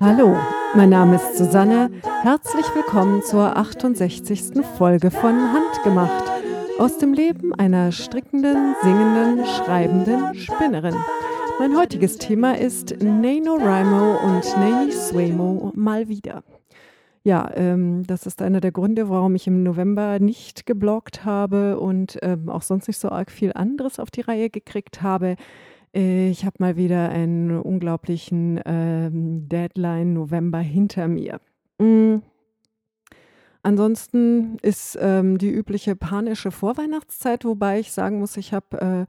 Hallo, mein Name ist Susanne. Herzlich willkommen zur 68. Folge von Handgemacht aus dem Leben einer strickenden, singenden, schreibenden Spinnerin. Mein heutiges Thema ist NaNoWriMo und NaNiSwaymo mal wieder. Ja, ähm, das ist einer der Gründe, warum ich im November nicht gebloggt habe und ähm, auch sonst nicht so arg viel anderes auf die Reihe gekriegt habe. Äh, ich habe mal wieder einen unglaublichen ähm, Deadline November hinter mir. Mm. Ansonsten ist ähm, die übliche panische Vorweihnachtszeit, wobei ich sagen muss, ich habe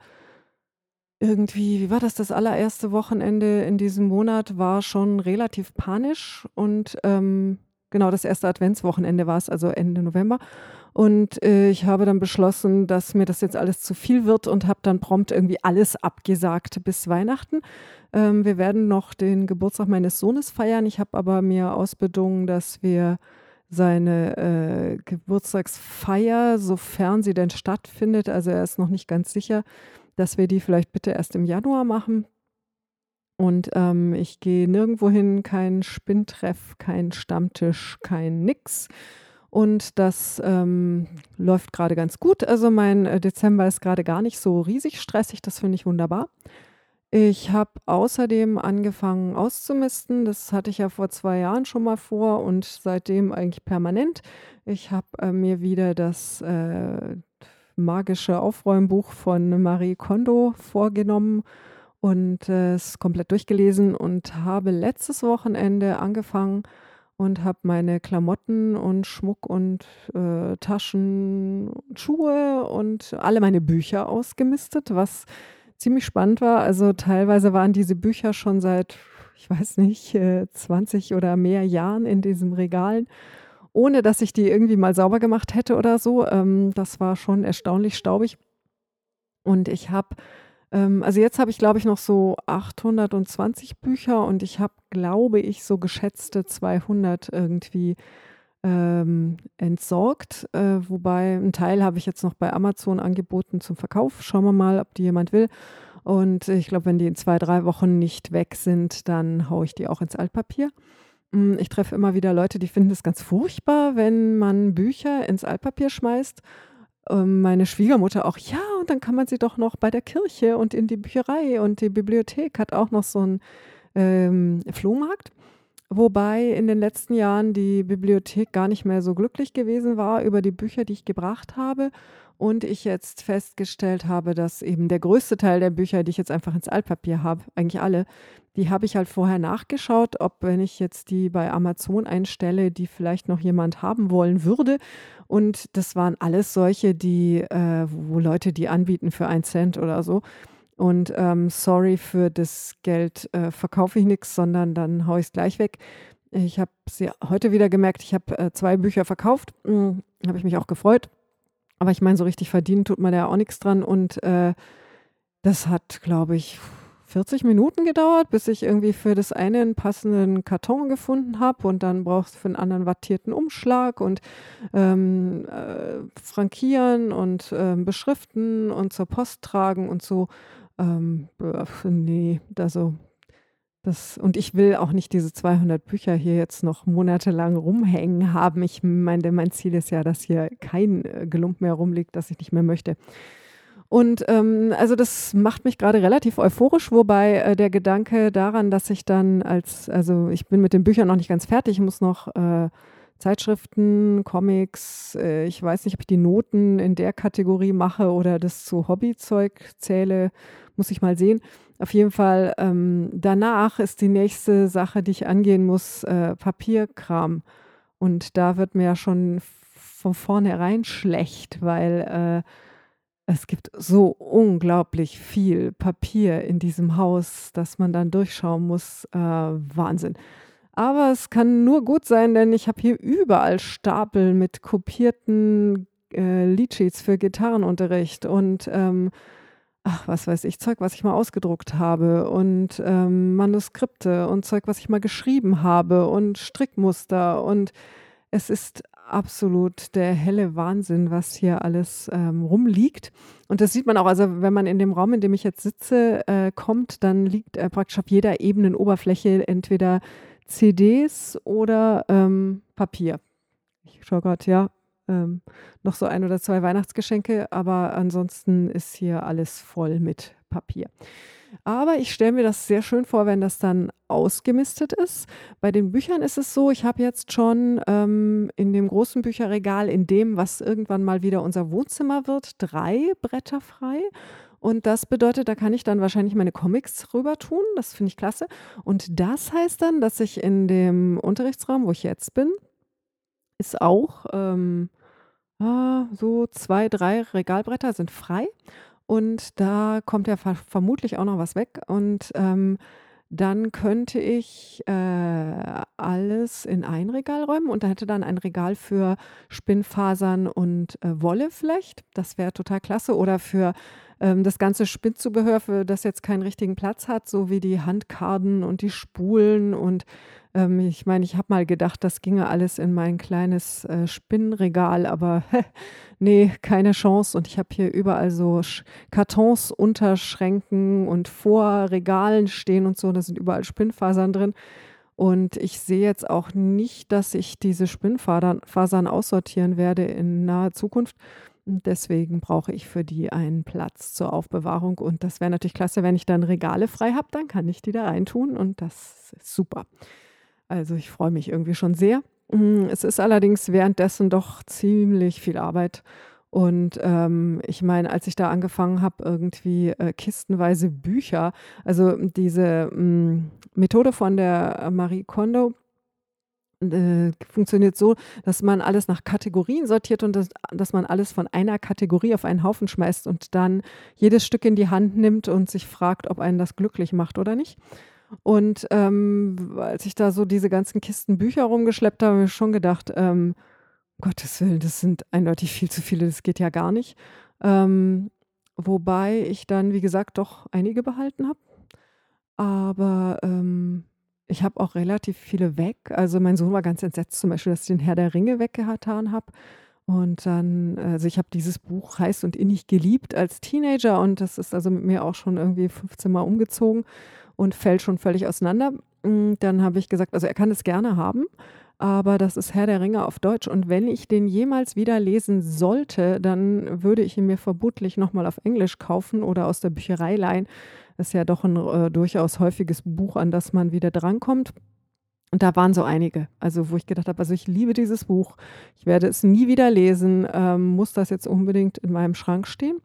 äh, irgendwie, wie war das, das allererste Wochenende in diesem Monat war schon relativ panisch und ähm, genau das erste Adventswochenende war es, also Ende November. Und äh, ich habe dann beschlossen, dass mir das jetzt alles zu viel wird und habe dann prompt irgendwie alles abgesagt bis Weihnachten. Ähm, wir werden noch den Geburtstag meines Sohnes feiern. Ich habe aber mir ausbedungen, dass wir seine äh, Geburtstagsfeier, sofern sie denn stattfindet, also er ist noch nicht ganz sicher, dass wir die vielleicht bitte erst im Januar machen. Und ähm, ich gehe nirgendwo hin, kein Spinntreff, kein Stammtisch, kein Nix. Und das ähm, läuft gerade ganz gut. Also mein äh, Dezember ist gerade gar nicht so riesig stressig. Das finde ich wunderbar. Ich habe außerdem angefangen auszumisten. Das hatte ich ja vor zwei Jahren schon mal vor und seitdem eigentlich permanent. Ich habe äh, mir wieder das äh, magische Aufräumbuch von Marie Kondo vorgenommen und äh, es komplett durchgelesen und habe letztes Wochenende angefangen und habe meine Klamotten und Schmuck und äh, Taschen, Schuhe und alle meine Bücher ausgemistet, was ziemlich spannend war. Also teilweise waren diese Bücher schon seit, ich weiß nicht, äh, 20 oder mehr Jahren in diesen Regalen ohne dass ich die irgendwie mal sauber gemacht hätte oder so. Ähm, das war schon erstaunlich staubig. Und ich habe, ähm, also jetzt habe ich, glaube ich, noch so 820 Bücher und ich habe, glaube ich, so geschätzte 200 irgendwie ähm, entsorgt. Äh, wobei ein Teil habe ich jetzt noch bei Amazon angeboten zum Verkauf. Schauen wir mal, ob die jemand will. Und ich glaube, wenn die in zwei, drei Wochen nicht weg sind, dann haue ich die auch ins Altpapier. Hm, ich treffe immer wieder Leute, die finden es ganz furchtbar, wenn man Bücher ins Altpapier schmeißt. Ähm, meine Schwiegermutter auch, ja, und dann kann man sie doch noch bei der Kirche und in die Bücherei und die Bibliothek hat auch noch so einen ähm, Flohmarkt. Wobei in den letzten Jahren die Bibliothek gar nicht mehr so glücklich gewesen war über die Bücher, die ich gebracht habe. Und ich jetzt festgestellt habe, dass eben der größte Teil der Bücher, die ich jetzt einfach ins Altpapier habe, eigentlich alle, die habe ich halt vorher nachgeschaut, ob wenn ich jetzt die bei Amazon einstelle, die vielleicht noch jemand haben wollen würde. Und das waren alles solche, die, äh, wo Leute die anbieten für einen Cent oder so. Und ähm, sorry für das Geld äh, verkaufe ich nichts, sondern dann haue ich es gleich weg. Ich habe sie heute wieder gemerkt, ich habe äh, zwei Bücher verkauft. Hm, habe ich mich auch gefreut. Aber ich meine, so richtig verdienen tut man da auch nichts dran. Und äh, das hat, glaube ich, 40 Minuten gedauert, bis ich irgendwie für das eine einen passenden Karton gefunden habe und dann brauchst du für einen anderen wattierten Umschlag und ähm, äh, frankieren und äh, beschriften und zur Post tragen und so. Ähm, nee, also das, und ich will auch nicht diese 200 Bücher hier jetzt noch monatelang rumhängen haben. Ich meine, mein Ziel ist ja, dass hier kein äh, Gelump mehr rumliegt, das ich nicht mehr möchte. Und ähm, also das macht mich gerade relativ euphorisch, wobei äh, der Gedanke daran, dass ich dann als, also ich bin mit den Büchern noch nicht ganz fertig, muss noch äh, Zeitschriften, Comics, äh, ich weiß nicht, ob ich die Noten in der Kategorie mache oder das zu Hobbyzeug zähle, muss ich mal sehen. Auf jeden Fall, ähm, danach ist die nächste Sache, die ich angehen muss, äh, Papierkram. Und da wird mir ja schon von vornherein schlecht, weil äh, es gibt so unglaublich viel Papier in diesem Haus, dass man dann durchschauen muss. Äh, Wahnsinn. Aber es kann nur gut sein, denn ich habe hier überall Stapel mit kopierten äh, Leadsheets für Gitarrenunterricht und ähm, ach, was weiß ich, Zeug, was ich mal ausgedruckt habe und ähm, Manuskripte und Zeug, was ich mal geschrieben habe und Strickmuster und es ist absolut der helle Wahnsinn, was hier alles, ähm, rumliegt. Und das sieht man auch, also wenn man in dem Raum, in dem ich jetzt sitze, äh, kommt, dann liegt, äh, praktisch auf jeder ebenen Oberfläche entweder CDs oder, ähm, Papier. Ich schaue grad, ja, ähm, noch so ein oder 2 Weihnachtsgeschenke, aber ansonsten ist hier alles voll mit Papier. Aber ich stelle mir das sehr schön vor, wenn das dann ausgemistet ist. Bei den Büchern ist es so, ich habe jetzt schon ähm, in dem großen Bücherregal, in dem, was irgendwann mal wieder unser Wohnzimmer wird, drei Bretter frei. Und das bedeutet, da kann ich dann wahrscheinlich meine Comics rüber tun. Das finde ich klasse. Und das heißt dann, dass ich in dem Unterrichtsraum, wo ich jetzt bin, ist auch ähm, ah, so zwei, drei Regalbretter sind frei. Und da kommt ja ver vermutlich auch noch was weg. Und ähm, dann könnte ich äh, alles in ein Regal räumen und da hätte dann ein Regal für Spinnfasern und äh, Wolle vielleicht. Das wäre total klasse. Oder für ähm, das ganze Spinnzubehör, für das jetzt keinen richtigen Platz hat, so wie die Handkarden und die Spulen und ähm, ich meine, ich habe mal gedacht, das ginge alles in mein kleines äh, Spinnenregal, aber nee, keine Chance. Und ich habe hier überall so Sch Kartons unter Schränken und vor Regalen stehen und so. Da sind überall Spinnfasern drin. Und ich sehe jetzt auch nicht, dass ich diese Spinnfasern aussortieren werde in naher Zukunft. Deswegen brauche ich für die einen Platz zur Aufbewahrung. Und das wäre natürlich klasse, wenn ich dann Regale frei habe, dann kann ich die da reintun und das ist super. Also ich freue mich irgendwie schon sehr. Mm, es ist allerdings währenddessen doch ziemlich viel Arbeit. Und ähm, ich meine, als ich da angefangen habe, irgendwie äh, kistenweise Bücher, also diese mh, mm, Methode von der Marie Kondo äh, funktioniert so, dass man alles nach Kategorien sortiert und das, dass man alles von einer Kategorie auf einen Haufen schmeißt und dann jedes Stück in die Hand nimmt und sich fragt, ob einen das glücklich macht oder nicht. Und ähm, als ich da so diese ganzen Kisten Bücher rumgeschleppt habe, habe ich schon gedacht, ähm, Gottes Willen, das sind eindeutig viel zu viele, das geht ja gar nicht. Ähm, wobei ich dann, wie gesagt, doch einige behalten habe. Aber ähm, ich habe auch relativ viele weg. Also mein Sohn war ganz entsetzt zum Beispiel, dass ich den Herr der Ringe weggetan habe. Und dann, also ich habe dieses Buch heiß und innig geliebt als Teenager und das ist also mit mir auch schon irgendwie 15 Mal umgezogen und fällt schon völlig auseinander. Mm, dann habe ich gesagt, also er kann es gerne haben, aber das ist Herr der Ringe auf Deutsch. Und wenn ich den jemals wieder lesen sollte, dann würde ich ihn mir vermutlich nochmal auf Englisch kaufen oder aus der Bücherei leihen. Das ist ja doch ein äh, durchaus häufiges Buch, an das man wieder drankommt. Und da waren so einige, also wo ich gedacht habe, also ich liebe dieses Buch, ich werde es nie wieder lesen, ähm, muss das jetzt unbedingt in meinem Schrank stehen.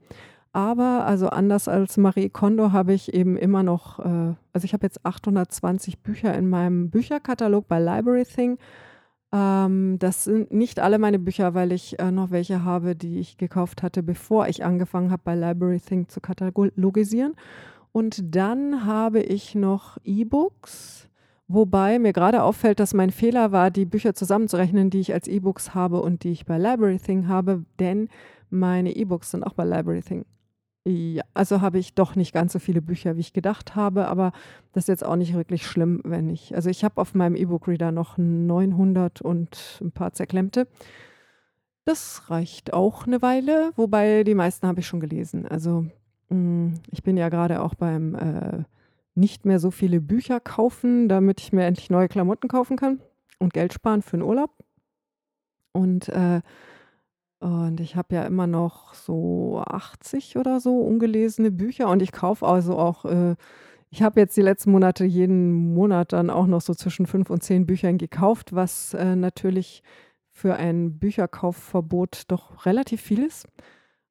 Aber also anders als Marie Kondo habe ich eben immer noch, äh, also ich habe jetzt 820 Bücher in meinem Bücherkatalog bei Library Thing. Ähm, das sind nicht alle meine Bücher, weil ich äh, noch welche habe, die ich gekauft hatte, bevor ich angefangen habe, bei Library Thing zu katalogisieren. Und dann habe ich noch E-Books, wobei mir gerade auffällt, dass mein Fehler war, die Bücher zusammenzurechnen, die ich als E-Books habe und die ich bei Library Thing habe, denn meine E-Books sind auch bei Library Thing. Ja, also habe ich doch nicht ganz so viele Bücher, wie ich gedacht habe, aber das ist jetzt auch nicht wirklich schlimm, wenn ich, also ich habe auf meinem E-Book-Reader noch 900 und ein paar zerklemmte. Das reicht auch eine Weile, wobei die meisten habe ich schon gelesen. Also mh, hm, ich bin ja gerade auch beim äh, nicht mehr so viele Bücher kaufen, damit ich mir endlich neue Klamotten kaufen kann und Geld sparen für den Urlaub. Und äh, und ich habe ja immer noch so 80 oder so ungelesene Bücher und ich kaufe also auch, äh, ich habe jetzt die letzten Monate jeden Monat dann auch noch so zwischen fünf und zehn Büchern gekauft, was äh, natürlich für ein Bücherkaufverbot doch relativ viel ist.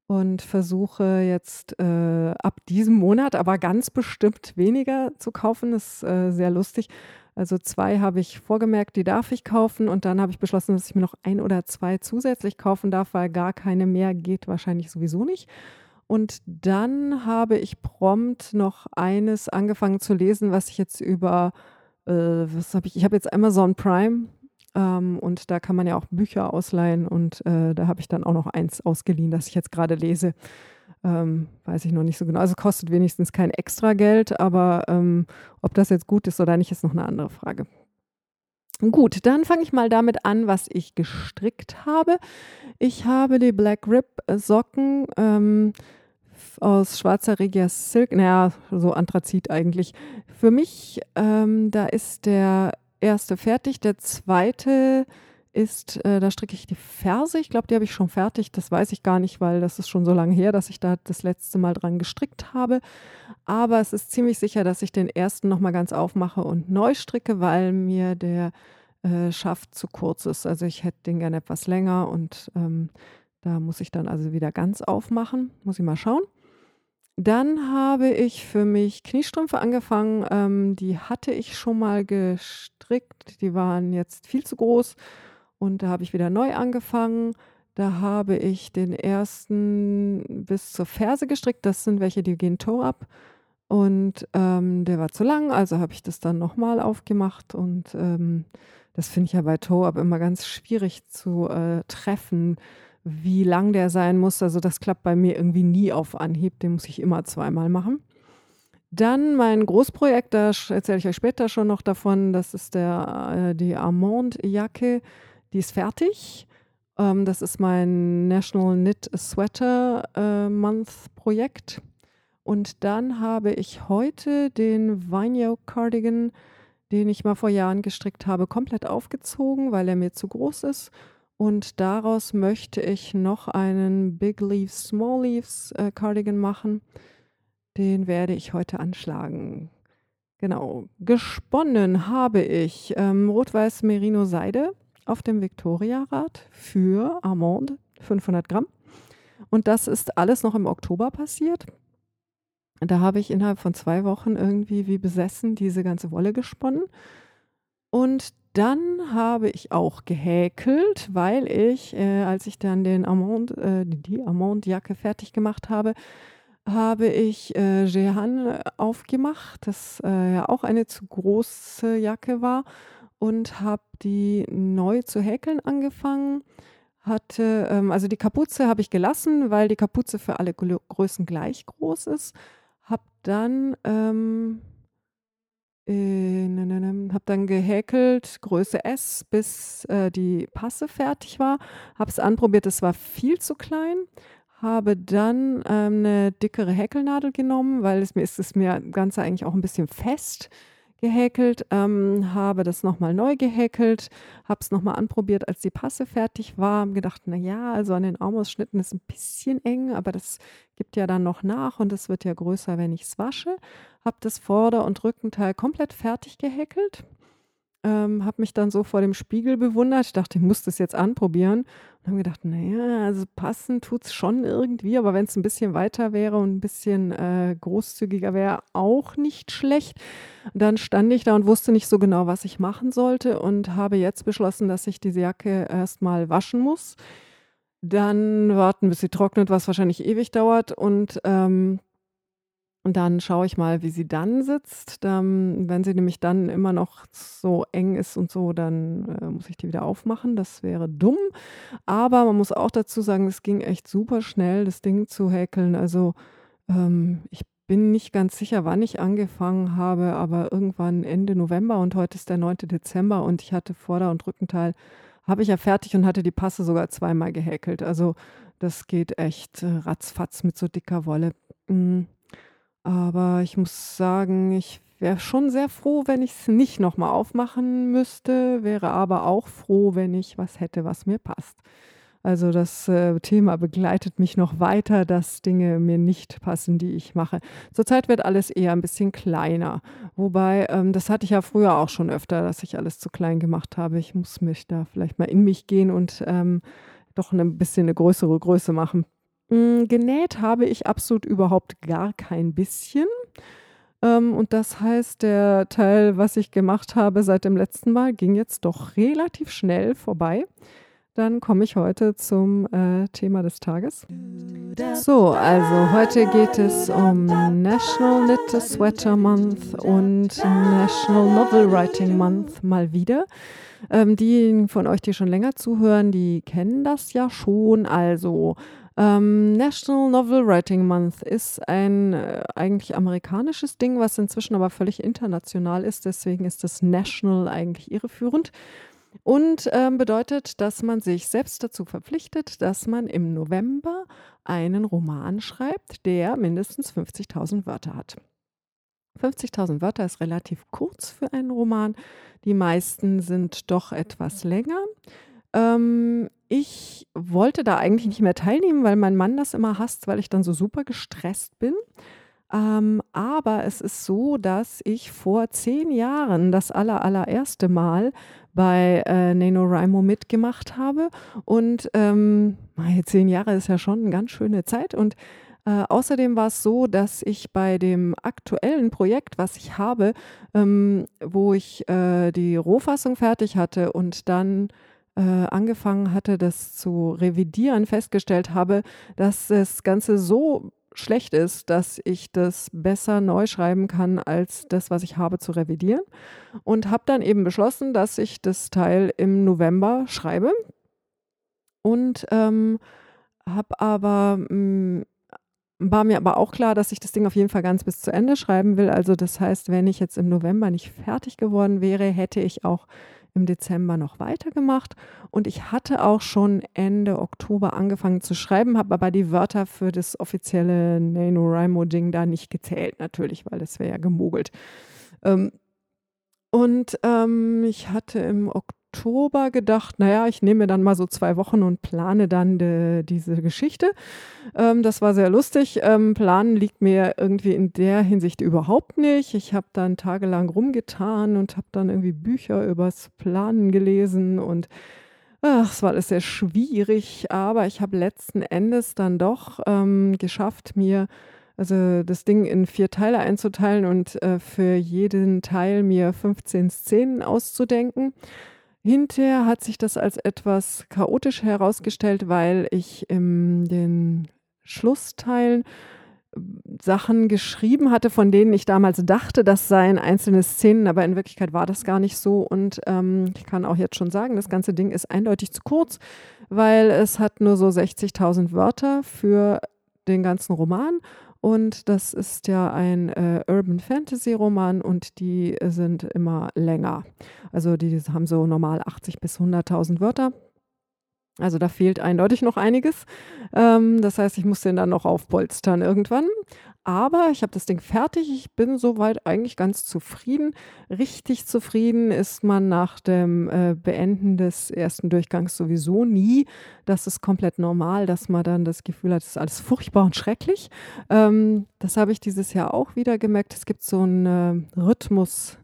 Und versuche jetzt äh, ab diesem Monat aber ganz bestimmt weniger zu kaufen. Das ist äh, sehr lustig. Also zwei habe ich vorgemerkt, die darf ich kaufen und dann habe ich beschlossen, dass ich mir noch ein oder zwei zusätzlich kaufen darf, weil gar keine mehr geht wahrscheinlich sowieso nicht. Und dann habe ich prompt noch eines angefangen zu lesen, was ich jetzt über, äh, was habe ich, ich habe jetzt Amazon Prime ähm, und da kann man ja auch Bücher ausleihen und äh, da habe ich dann auch noch eins ausgeliehen, das ich jetzt gerade lese. Ähm, weiß ich noch nicht so genau. Also kostet wenigstens kein extra Geld, aber ähm, ob das jetzt gut ist oder nicht, ist noch eine andere Frage. Gut, dann fange ich mal damit an, was ich gestrickt habe. Ich habe die Black Rib Socken ähm, aus schwarzer Regia Silk, naja, so Anthrazit eigentlich. Für mich, ähm, da ist der erste fertig, der zweite ist, äh, da stricke ich die Ferse. Ich glaube, die habe ich schon fertig. Das weiß ich gar nicht, weil das ist schon so lange her, dass ich da das letzte Mal dran gestrickt habe. Aber es ist ziemlich sicher, dass ich den ersten nochmal ganz aufmache und neu stricke, weil mir der äh, Schaft zu kurz ist. Also ich hätte den gerne etwas länger und ähm, da muss ich dann also wieder ganz aufmachen. Muss ich mal schauen. Dann habe ich für mich Kniestrümpfe angefangen. Ähm, die hatte ich schon mal gestrickt. Die waren jetzt viel zu groß und da habe ich wieder neu angefangen. Da habe ich den ersten bis zur Ferse gestrickt. Das sind welche, die gehen Toe ab. Und ähm, der war zu lang, also habe ich das dann nochmal aufgemacht. Und ähm, das finde ich ja bei Toe up immer ganz schwierig zu äh, treffen, wie lang der sein muss. Also das klappt bei mir irgendwie nie auf Anhieb. Den muss ich immer zweimal machen. Dann mein Großprojekt, da erzähle ich euch später schon noch davon. Das ist der, äh, die Armand-Jacke. Die ist fertig. Ähm, das ist mein National Knit Sweater äh, Month Projekt. Und dann habe ich heute den Vineyard Cardigan, den ich mal vor Jahren gestrickt habe, komplett aufgezogen, weil er mir zu groß ist. Und daraus möchte ich noch einen Big Leaves, Small Leaves äh, Cardigan machen. Den werde ich heute anschlagen. Genau. Gesponnen habe ich ähm, Rot-Weiß Merino Seide auf dem Victoria-Rad für Armand, 500 Gramm. Und das ist alles noch im Oktober passiert. Da habe ich innerhalb von zwei Wochen irgendwie wie besessen diese ganze Wolle gesponnen. Und dann habe ich auch gehäkelt, weil ich, äh, als ich dann den Armand, äh, die Armand-Jacke fertig gemacht habe, habe ich äh, Jehan aufgemacht, das äh, ja auch eine zu große Jacke war und habe die neu zu häkeln angefangen. Hatte, ähm, also die Kapuze habe ich gelassen, weil die Kapuze für alle Größen gleich groß ist. Habe dann, ähm, äh, ne, ne, ne, habe dann gehäkelt, Größe S, bis äh, die Passe fertig war. Habe es anprobiert, es war viel zu klein. Habe dann ähm, eine dickere Häkelnadel genommen, weil es mir ist es mir Ganze eigentlich auch ein bisschen fest gehäkelt, ähm, habe das nochmal neu gehäkelt, habe es nochmal anprobiert, als die Passe fertig war, habe gedacht, naja, also an den Armausschnitten ist ein bisschen eng, aber das gibt ja dann noch nach und es wird ja größer, wenn ich es wasche. Habe das Vorder- und Rückenteil komplett fertig gehäkelt ähm, habe mich dann so vor dem Spiegel bewundert. Ich dachte, ich muss das jetzt anprobieren. Und habe gedacht, naja, also passen tut es schon irgendwie, aber wenn es ein bisschen weiter wäre und ein bisschen äh, großzügiger wäre, auch nicht schlecht. Dann stand ich da und wusste nicht so genau, was ich machen sollte und habe jetzt beschlossen, dass ich diese Jacke erstmal waschen muss. Dann warten, bis sie trocknet, was wahrscheinlich ewig dauert. Und ähm, und dann schaue ich mal, wie sie dann sitzt. Dann, wenn sie nämlich dann immer noch so eng ist und so, dann äh, muss ich die wieder aufmachen. Das wäre dumm. Aber man muss auch dazu sagen, es ging echt super schnell, das Ding zu häkeln. Also ähm, ich bin nicht ganz sicher, wann ich angefangen habe, aber irgendwann Ende November und heute ist der 9. Dezember und ich hatte Vorder- und Rückenteil, habe ich ja fertig und hatte die Passe sogar zweimal gehäkelt. Also das geht echt äh, ratzfatz mit so dicker Wolle. Mhm. Aber ich muss sagen, ich wäre schon sehr froh, wenn ich es nicht nochmal aufmachen müsste, wäre aber auch froh, wenn ich was hätte, was mir passt. Also das äh, Thema begleitet mich noch weiter, dass Dinge mir nicht passen, die ich mache. Zurzeit wird alles eher ein bisschen kleiner. Wobei, ähm, das hatte ich ja früher auch schon öfter, dass ich alles zu klein gemacht habe. Ich muss mich da vielleicht mal in mich gehen und ähm, doch ein bisschen eine größere Größe machen. Hm, genäht habe ich absolut überhaupt gar kein bisschen. Ähm, und das heißt, der Teil, was ich gemacht habe seit dem letzten Mal, ging jetzt doch relativ schnell vorbei. Dann komme ich heute zum äh, Thema des Tages. So, also heute geht es um National Knit Sweater Month und National Novel Writing Month mal wieder. Ähm, die von euch, die schon länger zuhören, die kennen das ja schon. Also Ähm, National Novel Writing Month ist ein äh, eigentlich amerikanisches Ding, was inzwischen aber völlig international ist. Deswegen ist das National eigentlich irreführend. Und ähm, bedeutet, dass man sich selbst dazu verpflichtet, dass man im November einen Roman schreibt, der mindestens 50.000 Wörter hat. 50.000 Wörter ist relativ kurz für einen Roman. Die meisten sind doch etwas länger. Ähm, ich wollte da eigentlich nicht mehr teilnehmen, weil mein Mann das immer hasst, weil ich dann so super gestresst bin. Ähm, aber es ist so, dass ich vor zehn Jahren das aller, allererste Mal bei äh, NaNoWriMo mitgemacht habe. Und ähm, zehn Jahre ist ja schon eine ganz schöne Zeit. Und äh, außerdem war es so, dass ich bei dem aktuellen Projekt, was ich habe, ähm, wo ich äh, die Rohfassung fertig hatte und dann äh, angefangen hatte, das zu revidieren, festgestellt habe, dass das Ganze so schlecht ist, dass ich das besser neu schreiben kann, als das, was ich habe, zu revidieren. Und habe dann eben beschlossen, dass ich das Teil im November schreibe. Und ähm, habe aber mh, mm, war mir aber auch klar, dass ich das Ding auf jeden Fall ganz bis zu Ende schreiben will. Also das heißt, wenn ich jetzt im November nicht fertig geworden wäre, hätte ich auch im Dezember noch weitergemacht. Und ich hatte auch schon Ende Oktober angefangen zu schreiben, habe aber die Wörter für das offizielle NaNoWriMo-Ding da nicht gezählt, natürlich, weil das wäre ja gemogelt. Ähm, und ähm, ich hatte im Oktober Oktober gedacht, naja, ich nehme mir dann mal so zwei Wochen und plane dann de, diese Geschichte. Ähm, das war sehr lustig. Ähm, Planen liegt mir irgendwie in der Hinsicht überhaupt nicht. Ich habe dann tagelang rumgetan und habe dann irgendwie Bücher übers Planen gelesen und ach, es war alles sehr schwierig, aber ich habe letzten Endes dann doch ähm, geschafft, mir also das Ding in vier Teile einzuteilen und äh, für jeden Teil mir 15 Szenen auszudenken. Hinterher hat sich das als etwas chaotisch herausgestellt, weil ich in den Schlussteilen äh, Sachen geschrieben hatte, von denen ich damals dachte, das seien einzelne Szenen, aber in Wirklichkeit war das gar nicht so. Und ähm, ich kann auch jetzt schon sagen, das ganze Ding ist eindeutig zu kurz, weil es hat nur so 60.000 Wörter für den ganzen Roman und das ist ja ein äh, Urban Fantasy Roman und die sind immer länger. Also die haben so normal 80 bis 100.000 Wörter. Also da fehlt eindeutig noch einiges. Ähm, das heißt, ich muss den dann noch aufpolstern irgendwann. Aber ich habe das Ding fertig. Ich bin soweit eigentlich ganz zufrieden. Richtig zufrieden ist man nach dem äh, Beenden des ersten Durchgangs sowieso nie. Das ist komplett normal, dass man dann das Gefühl hat, es ist alles furchtbar und schrecklich. Ähm, das habe ich dieses Jahr auch wieder gemerkt. Es gibt so einen äh, Rhythmus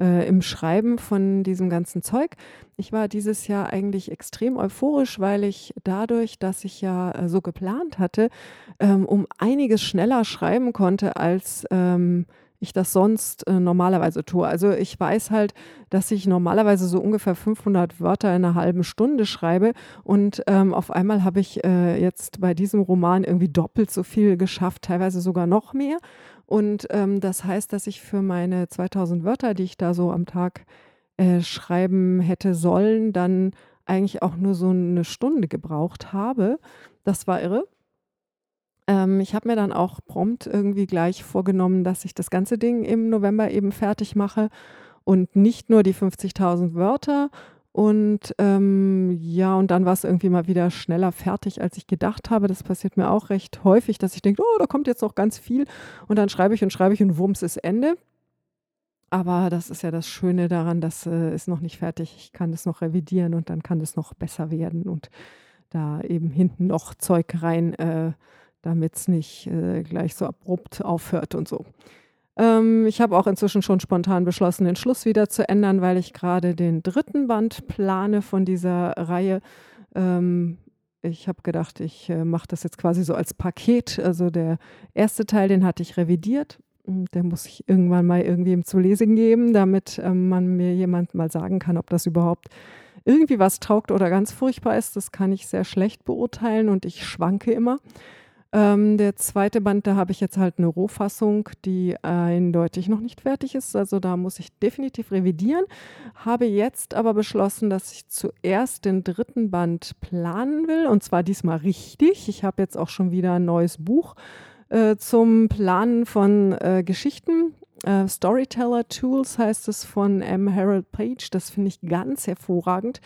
äh, im Schreiben von diesem ganzen Zeug. Ich war dieses Jahr eigentlich extrem euphorisch, weil ich dadurch, dass ich ja äh, so geplant hatte, ähm, um einiges schneller schreiben konnte, als ähm, ich das sonst äh, normalerweise tue. Also ich weiß halt, dass ich normalerweise so ungefähr 500 Wörter in einer halben Stunde schreibe und ähm, auf einmal habe ich äh, jetzt bei diesem Roman irgendwie doppelt so viel geschafft, teilweise sogar noch mehr. Und ähm, das heißt, dass ich für meine 2000 Wörter, die ich da so am Tag äh, schreiben hätte sollen, dann eigentlich auch nur so eine Stunde gebraucht habe. Das war irre. Ähm, ich habe mir dann auch prompt irgendwie gleich vorgenommen, dass ich das ganze Ding im November eben fertig mache und nicht nur die 50.000 Wörter und ähm, ja, und dann war es irgendwie mal wieder schneller fertig, als ich gedacht habe. Das passiert mir auch recht häufig, dass ich denke, oh, da kommt jetzt noch ganz viel. Und dann schreibe ich und schreibe ich und wumms ist Ende. Aber das ist ja das Schöne daran, das äh, ist noch nicht fertig. Ich kann das noch revidieren und dann kann das noch besser werden und da eben hinten noch Zeug rein, äh, damit es nicht äh, gleich so abrupt aufhört und so. Ähm, ich habe auch inzwischen schon spontan beschlossen, den Schluss wieder zu ändern, weil ich gerade den dritten Band plane von dieser Reihe. Ähm, ich habe gedacht, ich äh, mache das jetzt quasi so als Paket. Also der erste Teil, den hatte ich revidiert. Hm, der muss ich irgendwann mal irgendwem zu lesen geben, damit ähm, man mir jemand mal sagen kann, ob das überhaupt irgendwie was taugt oder ganz furchtbar ist. Das kann ich sehr schlecht beurteilen und ich schwanke immer. Ähm, der zweite Band, da habe ich jetzt halt eine Rohfassung, die eindeutig noch nicht fertig ist. Also da muss ich definitiv revidieren. Habe jetzt aber beschlossen, dass ich zuerst den dritten Band planen will und zwar diesmal richtig. Ich habe jetzt auch schon wieder ein neues Buch äh, zum Planen von äh, Geschichten. Äh, Storyteller Tools heißt es von M. Harold Page. Das finde ich ganz hervorragend.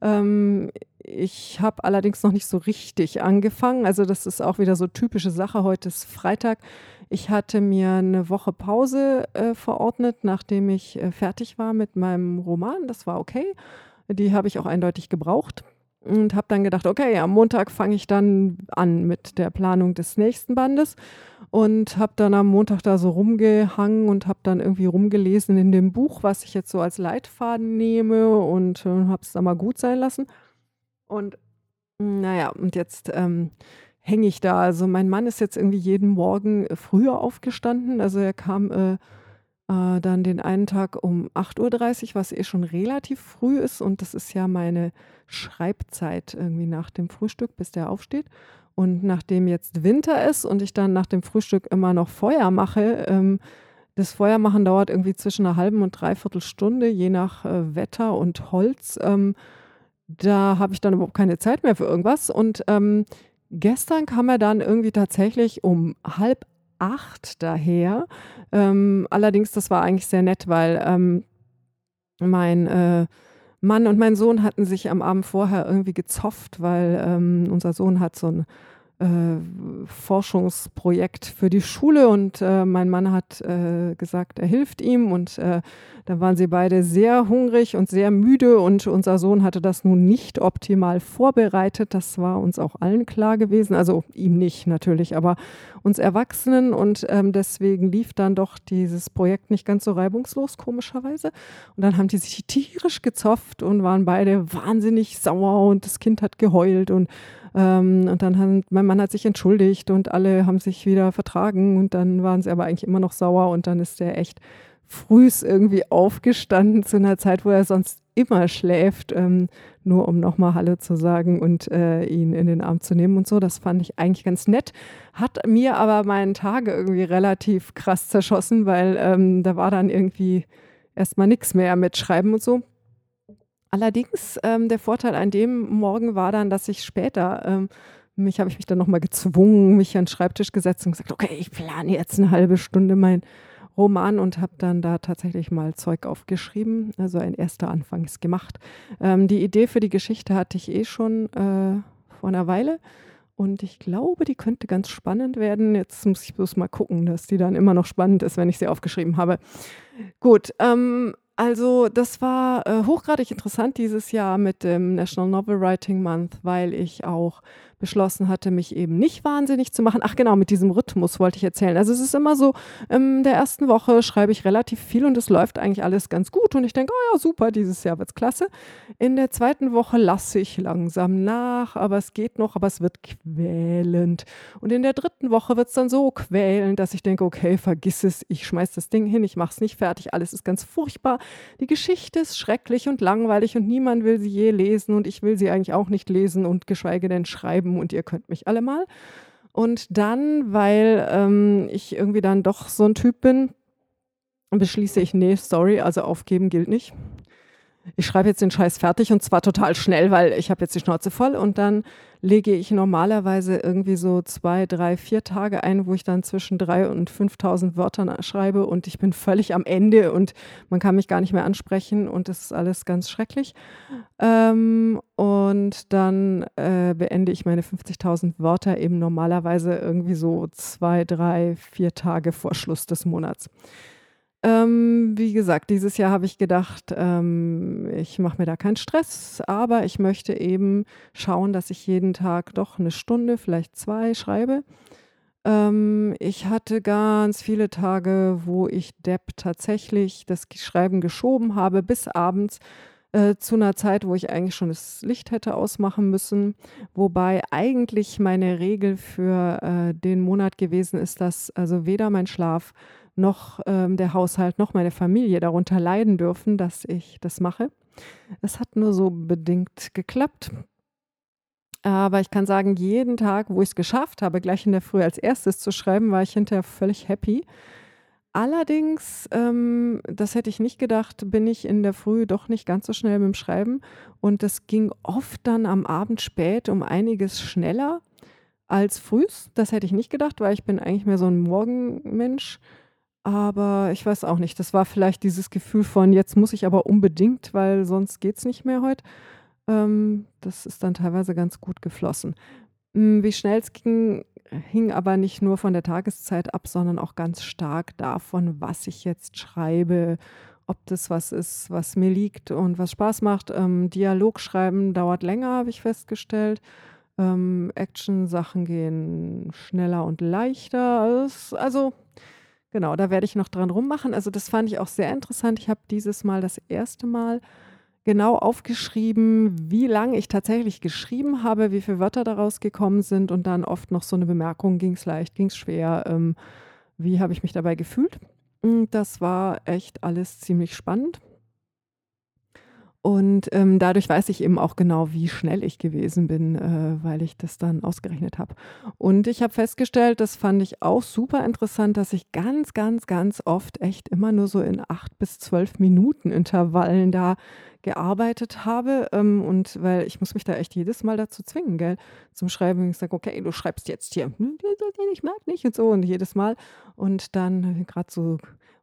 Ähm, ich habe allerdings noch nicht so richtig angefangen. Also das ist auch wieder so typische Sache. Heute ist Freitag. Ich hatte mir eine Woche Pause äh, verordnet, nachdem ich äh, fertig war mit meinem Roman. Das war okay. Die habe ich auch eindeutig gebraucht und habe dann gedacht, okay, am Montag fange ich dann an mit der Planung des nächsten Bandes und habe dann am Montag da so rumgehangen und habe dann irgendwie rumgelesen in dem Buch, was ich jetzt so als Leitfaden nehme und äh, habe es dann mal gut sein lassen. Und naja, und jetzt ähm, hänge ich da. Also mein Mann ist jetzt irgendwie jeden Morgen früher aufgestanden. Also er kam äh, äh, dann den einen Tag um 8.30 Uhr, was eh schon relativ früh ist. Und das ist ja meine Schreibzeit irgendwie nach dem Frühstück, bis der aufsteht. Und nachdem jetzt Winter ist und ich dann nach dem Frühstück immer noch Feuer mache, ähm, das Feuermachen dauert irgendwie zwischen einer halben und dreiviertel Stunde, je nach äh, Wetter und Holz. Ähm, da habe ich dann überhaupt keine Zeit mehr für irgendwas. Und ähm, gestern kam er dann irgendwie tatsächlich um halb acht daher. Ähm, allerdings, das war eigentlich sehr nett, weil ähm, mein äh, Mann und mein Sohn hatten sich am Abend vorher irgendwie gezofft, weil ähm, unser Sohn hat so ein Forschungsprojekt für die Schule und äh, mein Mann hat äh, gesagt, er hilft ihm und äh, dann waren sie beide sehr hungrig und sehr müde und unser Sohn hatte das nun nicht optimal vorbereitet. Das war uns auch allen klar gewesen, also ihm nicht natürlich, aber uns Erwachsenen und ähm, deswegen lief dann doch dieses Projekt nicht ganz so reibungslos, komischerweise. Und dann haben die sich tierisch gezofft und waren beide wahnsinnig sauer und das Kind hat geheult und ähm, und dann hat mein Mann hat sich entschuldigt und alle haben sich wieder vertragen und dann waren sie aber eigentlich immer noch sauer und dann ist er echt frühs irgendwie aufgestanden zu einer Zeit, wo er sonst immer schläft, ähm, nur um nochmal Hallo zu sagen und äh, ihn in den Arm zu nehmen und so. Das fand ich eigentlich ganz nett. Hat mir aber meinen Tage irgendwie relativ krass zerschossen, weil ähm, da war dann irgendwie erstmal nichts mehr mit Schreiben und so. Allerdings, ähm, der Vorteil an dem Morgen war dann, dass ich später, ähm, mich habe ich mich dann nochmal gezwungen, mich an den Schreibtisch gesetzt und gesagt, okay, ich plane jetzt eine halbe Stunde mein Roman und habe dann da tatsächlich mal Zeug aufgeschrieben. Also ein erster Anfang ist gemacht. Ähm, die Idee für die Geschichte hatte ich eh schon äh, vor einer Weile. Und ich glaube, die könnte ganz spannend werden. Jetzt muss ich bloß mal gucken, dass die dann immer noch spannend ist, wenn ich sie aufgeschrieben habe. Gut, ähm, also das war äh, hochgradig interessant dieses Jahr mit dem National Novel Writing Month, weil ich auch beschlossen hatte, mich eben nicht wahnsinnig zu machen. Ach genau, mit diesem Rhythmus wollte ich erzählen. Also es ist immer so, in der ersten Woche schreibe ich relativ viel und es läuft eigentlich alles ganz gut und ich denke, oh ja, super, dieses Jahr wird es klasse. In der zweiten Woche lasse ich langsam nach, aber es geht noch, aber es wird quälend. Und in der dritten Woche wird es dann so quälend, dass ich denke, okay, vergiss es, ich schmeiß das Ding hin, ich mache es nicht fertig, alles ist ganz furchtbar. Die Geschichte ist schrecklich und langweilig und niemand will sie je lesen und ich will sie eigentlich auch nicht lesen und geschweige denn schreiben schreiben und ihr könnt mich alle mal. Und dann, weil ähm, ich irgendwie dann doch so ein Typ bin, beschließe ich, nee, sorry, also aufgeben gilt nicht ich schreibe jetzt den Scheiß fertig und zwar total schnell, weil ich habe jetzt die Schnauze voll und dann lege ich normalerweise irgendwie so zwei, drei, vier Tage ein, wo ich dann zwischen drei und 5.000 Wörtern schreibe und ich bin völlig am Ende und man kann mich gar nicht mehr ansprechen und das ist alles ganz schrecklich. Ähm, und dann äh, beende ich meine 50.000 Wörter eben normalerweise irgendwie so zwei, drei, vier Tage vor Schluss des Monats. Ähm, wie gesagt, dieses Jahr habe ich gedacht, ähm, ich mache mir da keinen Stress, aber ich möchte eben schauen, dass ich jeden Tag doch eine Stunde, vielleicht zwei schreibe. Ähm, ich hatte ganz viele Tage, wo ich Depp tatsächlich das Schreiben geschoben habe bis abends äh, zu einer Zeit, wo ich eigentlich schon das Licht hätte ausmachen müssen. Wobei eigentlich meine Regel für äh, den Monat gewesen ist, dass also weder mein Schlaf noch ähm, der Haushalt noch meine Familie darunter leiden dürfen, dass ich das mache. Es hat nur so bedingt geklappt. Aber ich kann sagen, jeden Tag, wo ich es geschafft habe, gleich in der Früh als Erstes zu schreiben, war ich hinterher völlig happy. Allerdings, ähm, das hätte ich nicht gedacht, bin ich in der Früh doch nicht ganz so schnell mit dem Schreiben und das ging oft dann am Abend spät um einiges schneller als frühs. Das hätte ich nicht gedacht, weil ich bin eigentlich mehr so ein Morgenmensch. Aber ich weiß auch nicht, das war vielleicht dieses Gefühl von: „Jetzt muss ich aber unbedingt, weil sonst geht's nicht mehr heut.“ Ähm, das ist dann teilweise ganz gut geflossen. Hm, wie schnell es ging, hing aber nicht nur von der Tageszeit ab, sondern auch ganz stark davon, was ich jetzt schreibe, ob das was ist, was mir liegt und was Spaß macht. Ähm, Dialog schreiben dauert länger, habe ich festgestellt. Ähm, Action-Sachen gehen schneller und leichter. Es also, genau, da werde ich noch dran rummachen. Also, das fand ich auch sehr interessant. Ich habe dieses Mal das erste Mal genau aufgeschrieben, wie lange ich tatsächlich geschrieben habe, wie viele Wörter daraus gekommen sind und dann oft noch so eine Bemerkung: ging es leicht, ging es schwer, ähm, wie habe ich mich dabei gefühlt? Das war echt alles ziemlich spannend. Und, ähm, dadurch weiß ich eben auch genau, wie schnell ich gewesen bin, äh, weil ich das dann ausgerechnet habe. Und ich habe festgestellt, das fand ich auch super interessant, dass ich ganz, ganz, ganz oft echt immer nur so in 8 bis 12 Minuten Intervallen da gearbeitet habe. Ähm, und weil ich muss mich da echt jedes Mal dazu zwingen, gell, zum Schreiben. Ich sage: „Okay, du schreibst jetzt hier, ich mag nicht“ und so und jedes Mal. Und dann gerade so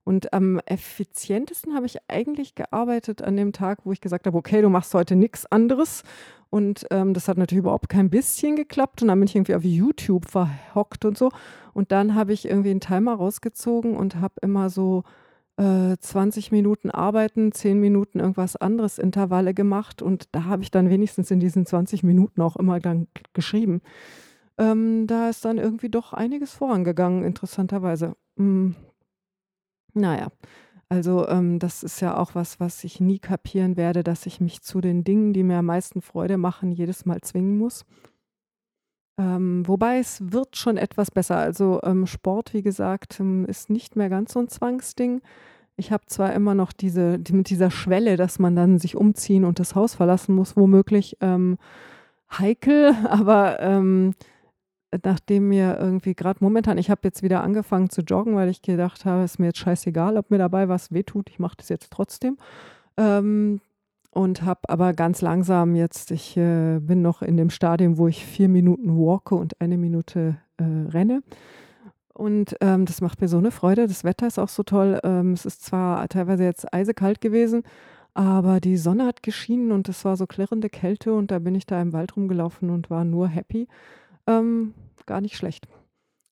und am effizientesten habe ich eigentlich gearbeitet an dem Tag, wo ich gesagt habe: „Okay, du machst heute nichts anderes.“ Und, ähm, das hat natürlich überhaupt kein bisschen geklappt und dann bin ich irgendwie auf YouTube verhockt und so. Und dann habe ich irgendwie einen Timer rausgezogen und habe immer so, äh, 20 Minuten arbeiten, 10 Minuten irgendwas anderes Intervalle gemacht und da habe ich dann wenigstens in diesen 20 Minuten auch immer dann geschrieben. Ähm, da ist dann irgendwie doch einiges vorangegangen, interessanterweise. Hm. Na ja, also, ähm, das ist ja auch was, was ich nie kapieren werde, dass ich mich zu den Dingen, die mir am meisten Freude machen, jedes Mal zwingen muss. Ähm, wobei es wird schon etwas besser. Also, ähm, Sport, wie gesagt, ähm, ist nicht mehr ganz so ein Zwangsding. Ich habe zwar immer noch diese die mit dieser Schwelle, dass man dann sich umziehen und das Haus verlassen muss, womöglich, ähm, heikel, aber, ähm nachdem mir irgendwie gerade momentan ich habe jetzt wieder angefangen zu joggen, weil ich gedacht habe, ist mir jetzt scheißegal, ob mir dabei was wehtut, ich mache das jetzt trotzdem. Ähm, und habe aber ganz langsam jetzt ich, äh, bin noch in dem Stadium, wo ich vier Minuten walke und eine Minute, äh, renne. Und, ähm, das macht mir so eine Freude. Das Wetter ist auch so toll. Ähm, es ist zwar teilweise jetzt eisekalt gewesen, aber die Sonne hat geschienen und es war so klirrende Kälte und da bin ich da im Wald rumgelaufen und war nur happy. Ähm, gar nicht schlecht.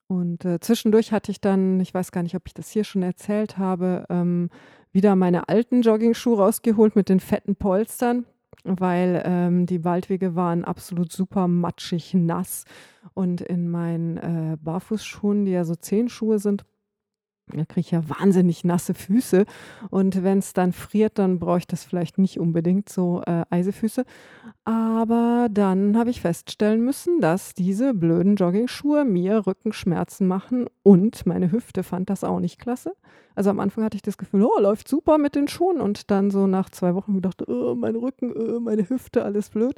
Und, äh, zwischendurch hatte ich dann ich weiß gar nicht, ob ich das hier schon erzählt habe, ähm, wieder meine alten Joggingschuhe rausgeholt mit den fetten Polstern, weil, ähm, die Waldwege waren absolut super matschig nass und in meinen, äh, Barfußschuhen, die ja so Zehenschuhe sind da kriege ich ja wahnsinnig nasse Füße und wenn es dann friert, dann brauche ich das vielleicht nicht unbedingt, so, äh, Eisefüße. Aber dann habe ich feststellen müssen, dass diese blöden Joggingschuhe mir Rückenschmerzen machen und meine Hüfte fand das auch nicht klasse. Also, am Anfang hatte ich das Gefühl: „Oh, läuft super mit den Schuhen“ und dann so nach 2 Wochen gedacht: „Oh, mein Rücken, äh, meine Hüfte, alles blöd.“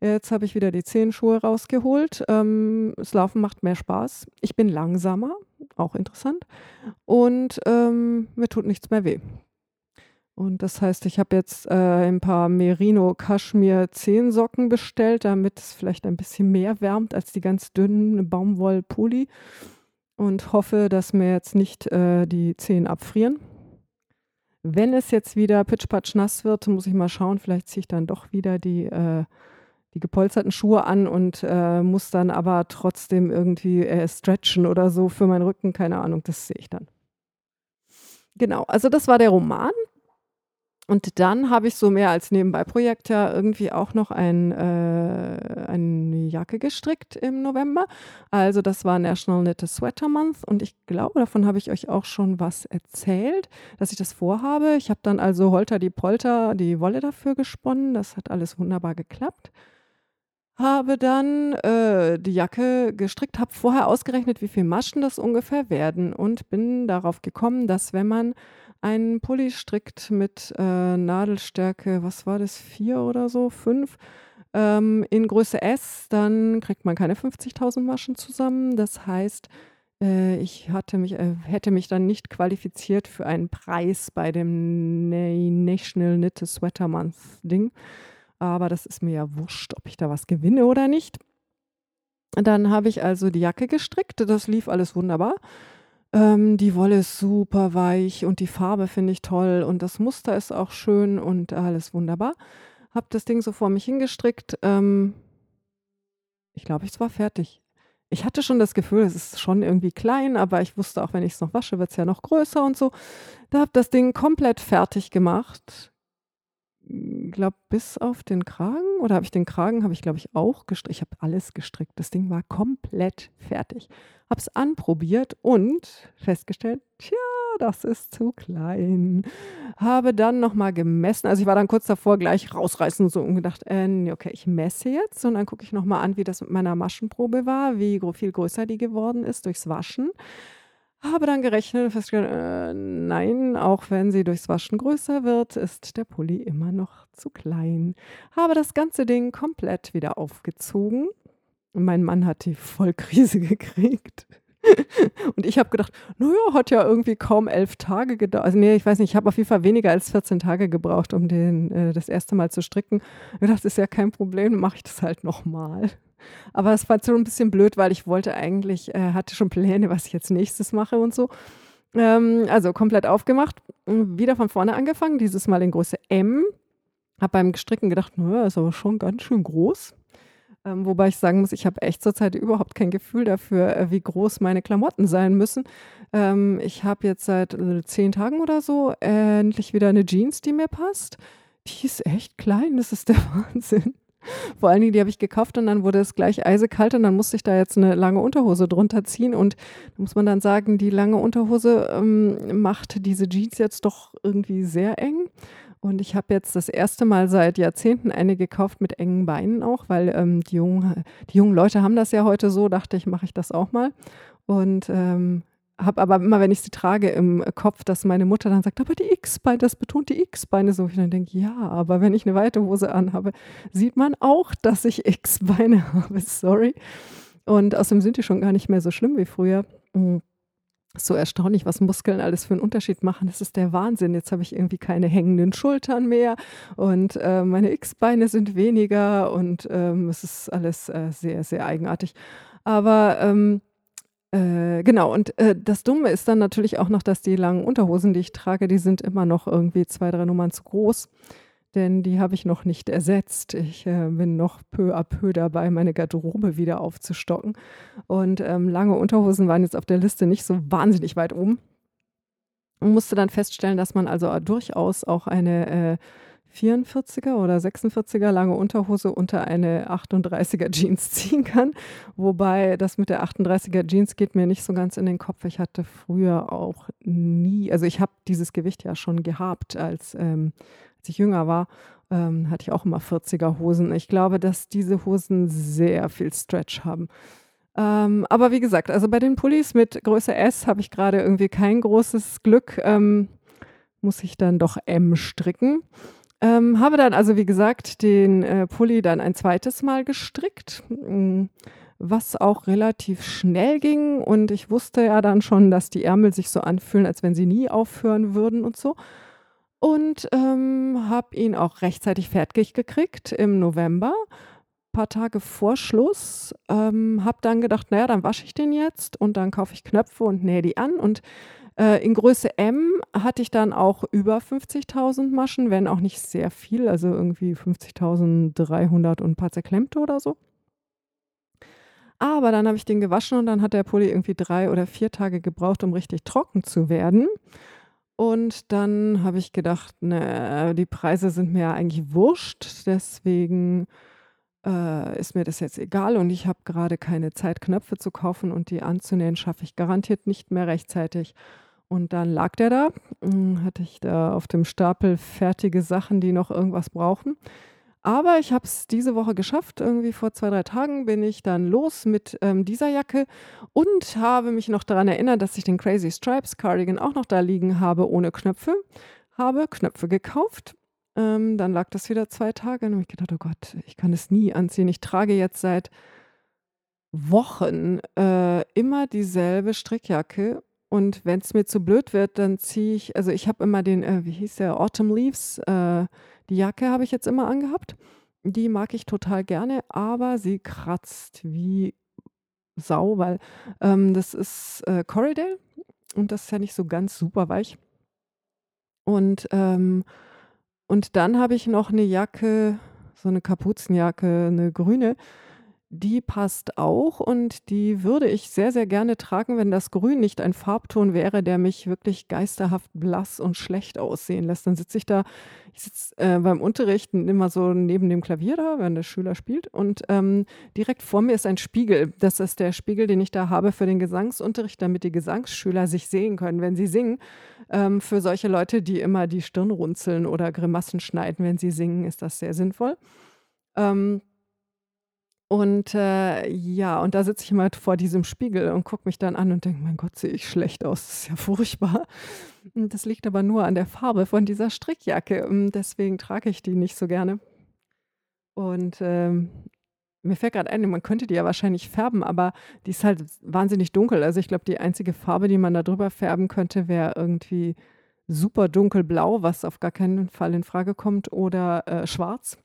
Jetzt habe ich wieder die Zehenschuhe rausgeholt. Ähm, das Laufen macht mehr Spaß. Ich bin langsamer, auch interessant. Und, ähm, mir tut nichts mehr weh. Und das heißt, ich habe jetzt, äh, ein paar Merino-Kaschmir-Zehensocken bestellt, damit es vielleicht ein bisschen mehr wärmt als die ganz dünnen Baumwoll-Pulli und hoffe, dass mir jetzt nicht, äh, die Zehen abfrieren. Wenn es jetzt wieder pitschpatsch nass wird, muss ich mal schauen, vielleicht ziehe ich dann doch wieder die, äh die gepolsterten Schuhe an und äh, muss dann aber trotzdem irgendwie äh, stretchen oder so für meinen Rücken, keine Ahnung, das sehe ich dann. Genau, also das war der Roman. Und dann habe ich so mehr als Nebenbei-Projekt ja irgendwie auch noch ein, äh, eine Jacke gestrickt im November. Also das war National Knit a Sweater Month und ich glaube, davon habe ich euch auch schon was erzählt, dass ich das vorhabe. Ich habe dann also Holter die Polter die Wolle dafür gesponnen. Das hat alles wunderbar geklappt habe dann, äh, die Jacke gestrickt, habe vorher ausgerechnet, wie viel Maschen das ungefähr werden und bin darauf gekommen, dass wenn man einen Pulli strickt mit, äh, Nadelstärke, was war das, 4 oder so, 5, Ähm, in Größe S, dann kriegt man keine 50.000 Maschen zusammen. Das heißt, äh, ich hatte mich, äh, hätte mich dann nicht qualifiziert für einen Preis bei dem National Knit Sweater Month Ding. Aber das ist mir ja wurscht, ob ich da was gewinne oder nicht. Dann habe ich also die Jacke gestrickt. Das lief alles wunderbar. Ähm, die Wolle ist super weich und die Farbe finde ich toll und das Muster ist auch schön und alles wunderbar. Habe das Ding so vor mich hingestrickt. Ähm, ich glaube, ich war fertig. Ich hatte schon das Gefühl, es ist schon irgendwie klein, aber ich wusste auch, wenn ich es noch wasche, wird es ja noch größer und so. Da habe das Ding komplett fertig gemacht. Glaube, bis auf den Kragen oder habe ich den Kragen, habe ich glaube ich auch gestrickt. Ich habe alles gestrickt. Das Ding war komplett fertig. Habe es anprobiert und festgestellt, tja, das ist zu klein. Habe dann nochmal gemessen. Also ich war dann kurz davor, gleich rausreißen und so und gedacht, äh, okay, ich messe jetzt und dann gucke ich nochmal an, wie das mit meiner Maschenprobe war, wie viel größer die geworden ist durchs Waschen. Habe dann gerechnet und festgestellt, äh, nein, auch wenn sie durchs Waschen größer wird, ist der Pulli immer noch zu klein. Habe das ganze Ding komplett wieder aufgezogen. Mein Mann hat die Vollkrise gekriegt. und ich habe gedacht, naja, hat ja irgendwie kaum elf Tage gedauert. Also nee, ich weiß nicht, ich habe auf jeden Fall weniger als 14 Tage gebraucht, um den äh, das erste Mal zu stricken. Ich dachte, das ist ja kein Problem, mache ich das halt nochmal. Aber es war so ein bisschen blöd, weil ich wollte eigentlich, äh, hatte schon Pläne, was ich jetzt nächstes mache und so. Ähm, also komplett aufgemacht, wieder von vorne angefangen, dieses Mal in Größe M. Habe beim Stricken gedacht, naja, ist aber schon ganz schön groß. Ähm, wobei ich sagen muss, ich habe echt zurzeit überhaupt kein Gefühl dafür, äh, wie groß meine Klamotten sein müssen. Ähm, ich habe jetzt seit äh, zehn Tagen oder so äh, endlich wieder eine Jeans, die mir passt. Die ist echt klein, das ist der Wahnsinn. Vor allen Dingen, die habe ich gekauft und dann wurde es gleich eisekalt und dann musste ich da jetzt eine lange Unterhose drunter ziehen und da muss man dann sagen, die lange Unterhose ähm, macht diese Jeans jetzt doch irgendwie sehr eng. Und ich habe jetzt das erste Mal seit Jahrzehnten eine gekauft mit engen Beinen auch, weil ähm, die, jungen, die jungen Leute haben das ja heute so, dachte ich, mache ich das auch mal. Und ähm, habe aber immer, wenn ich sie trage, im Kopf, dass meine Mutter dann sagt, aber die X-Beine, das betont die X-Beine so. Ich dann denke, ja, aber wenn ich eine weite Hose anhabe, sieht man auch, dass ich X-Beine habe. Sorry. Und außerdem sind die schon gar nicht mehr so schlimm wie früher. Mhm so erstaunlich, was Muskeln alles für einen Unterschied machen. Das ist der Wahnsinn. Jetzt habe ich irgendwie keine hängenden Schultern mehr und äh, meine X-Beine sind weniger und ähm, es ist alles äh, sehr, sehr eigenartig. Aber ähm, äh, genau, und äh, das Dumme ist dann natürlich auch noch, dass die langen Unterhosen, die ich trage, die sind immer noch irgendwie zwei, drei Nummern zu groß denn die habe ich noch nicht ersetzt. Ich äh, bin noch peu à peu dabei, meine Garderobe wieder aufzustocken. Und ähm, lange Unterhosen waren jetzt auf der Liste nicht so wahnsinnig weit oben. Und musste dann feststellen, dass man also durchaus auch eine äh, 44er oder 46er lange Unterhose unter eine 38er Jeans ziehen kann. Wobei das mit der 38er Jeans geht mir nicht so ganz in den Kopf. Ich hatte früher auch nie, also ich habe dieses Gewicht ja schon gehabt als ähm, als ich jünger war, ähm, hatte ich auch immer 40er Hosen. Ich glaube, dass diese Hosen sehr viel Stretch haben. Ähm, aber wie gesagt, also bei den Pullis mit Größe S habe ich gerade irgendwie kein großes Glück. Ähm, muss ich dann doch M stricken. Ähm, habe dann also, wie gesagt, den äh, Pulli dann ein zweites Mal gestrickt, mm, was auch relativ schnell ging. Und ich wusste ja dann schon, dass die Ärmel sich so anfühlen, als wenn sie nie aufhören würden und so und ähm, habe ihn auch rechtzeitig fertig gekriegt im November, ein paar Tage vor Schluss. Ähm, habe dann gedacht, naja, dann wasche ich den jetzt und dann kaufe ich Knöpfe und nähe die an. Und äh, in Größe M hatte ich dann auch über 50.000 Maschen, wenn auch nicht sehr viel, also irgendwie 50.300 und ein paar zerklemmte oder so. Aber dann habe ich den gewaschen und dann hat der Pulli irgendwie drei oder vier Tage gebraucht, um richtig trocken zu werden. Und dann habe ich gedacht, ne, die Preise sind mir ja eigentlich wurscht, deswegen äh, ist mir das jetzt egal und ich habe gerade keine Zeit, Knöpfe zu kaufen und die anzunähen, schaffe ich garantiert nicht mehr rechtzeitig. Und dann lag der da, hm, hatte ich da auf dem Stapel fertige Sachen, die noch irgendwas brauchen. Aber ich habe es diese Woche geschafft. Irgendwie vor zwei, drei Tagen bin ich dann los mit ähm, dieser Jacke und habe mich noch daran erinnert, dass ich den Crazy Stripes Cardigan auch noch da liegen habe ohne Knöpfe. Habe Knöpfe gekauft Ähm, dann lag das wieder 2 Tage und habe ich gedacht: „Oh Gott, ich kann es nie anziehen.“ Ich trage jetzt seit Wochen, äh, immer dieselbe Strickjacke und wenn es mir zu blöd wird, dann ziehe ich also, ich habe immer den, äh, wie hieß der, Autumn Leaves, äh, die Jacke habe ich jetzt immer angehabt. Die mag ich total gerne, aber sie kratzt wie Sau, weil, ähm, das ist, äh, Corriedale und das ist ja nicht so ganz super weich. Und, ähm und dann habe ich noch eine Jacke, so eine Kapuzenjacke, eine grüne, die passt auch und die würde ich sehr, sehr gerne tragen, wenn das Grün nicht ein Farbton wäre, der mich wirklich geisterhaft blass und schlecht aussehen lässt. Dann sitze ich da ich sitze, äh, beim Unterrichten immer so neben dem Klavier da, wenn der Schüler spielt und, ähm, direkt vor mir ist ein Spiegel. Das ist der Spiegel, den ich da habe für den Gesangsunterricht, damit die Gesangsschüler sich sehen können, wenn sie singen. Ähm, für solche Leute, die immer die Stirn runzeln oder Grimassen schneiden, wenn sie singen, ist das sehr sinnvoll. Ähm und, äh, ja, und da sitze ich immer vor diesem Spiegel und gucke mich dann an und denke: „Mein Gott, sehe ich schlecht aus. Das ist ja furchtbar.“ Und das liegt aber nur an der Farbe von dieser Strickjacke. Hm, deswegen trage ich die nicht so gerne. Und, ähm, mir fällt grad ein, man könnte die ja wahrscheinlich färben, aber die ist halt wahnsinnig dunkel. Also, ich glaube, die einzige Farbe, die man da drüber färben könnte, wäre irgendwie super dunkelblau, was auf gar keinen Fall in Frage kommt, oder, äh, schwarz.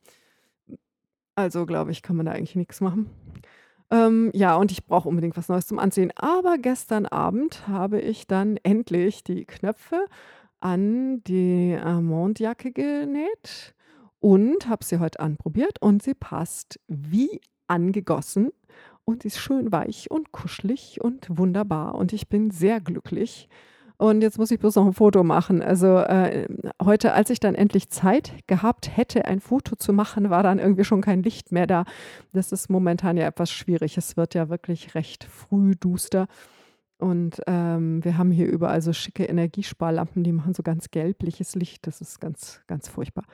Also, glaube ich, kann man da eigentlich nix machen. Ähm, ja, und ich brauche unbedingt was Neues zum Anziehen. Aber gestern Abend habe ich dann endlich die Knöpfe an die Amande-Jacke genäht und habe sie heute anprobiert und sie passt wie angegossen und ist schön weich und kuschelig und wunderbar und ich bin sehr glücklich. Und jetzt muss ich bloß noch ein Foto machen. Also, äh, heute, als ich dann endlich Zeit gehabt hätte, ein Foto zu machen, war dann irgendwie schon kein Licht mehr da. Das ist momentan ja etwas schwierig. Es wird ja wirklich recht früh duster. Und, ähm, wir haben hier überall so schicke Energiesparlampen, die machen so ganz gelbliches Licht. Das ist ganz, ganz furchtbar.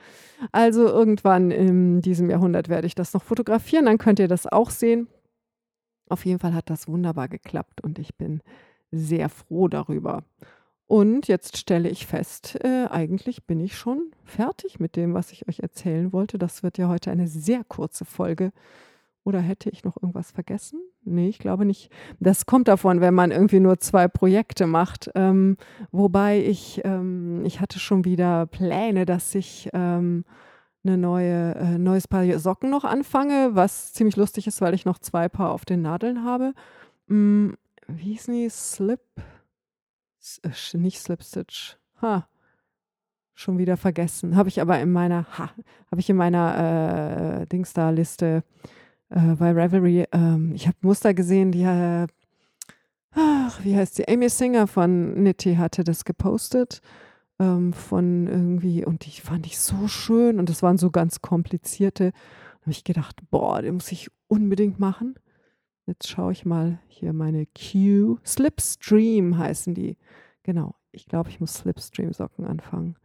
Also, irgendwann in diesem Jahrhundert werde ich das noch fotografieren, dann könnt ihr das auch sehen. Auf jeden Fall hat das wunderbar geklappt und ich bin sehr froh darüber. Und jetzt stelle ich fest, äh, eigentlich bin ich schon fertig mit dem, was ich euch erzählen wollte. Das wird ja heute eine sehr kurze Folge. Oder hätte ich noch irgendwas vergessen? Ne, ich glaube nicht. Das kommt davon, wenn man irgendwie nur 2 Projekte macht. Ähm, wobei ich ähm, ich hatte schon wieder Pläne, dass ich, ähm, 'ne neue äh, neues Paar Socken noch anfange, was ziemlich lustig ist, weil ich noch 2 Paar auf den Nadeln habe. Hm, wie hießen die? Slip S äh, nicht Slipstitch. Ha, schon wieder vergessen. Habe ich aber in meiner ha, habe ich in meiner, äh, Dings da Liste, äh, bei Ravelry ähm, ich habe Muster gesehen, die, äh ach, wie heißt sie? Amy Singer von Nitty hatte das gepostet, ähm, von irgendwie und die fand ich so schön und das waren so ganz komplizierte. Da habe ich gedacht: „Boah, den muss ich unbedingt machen.“ Jetzt schaue ich mal hier meine Q Slipstream heißen die. Genau, ich glaube, ich muss Slipstream-Socken anfangen.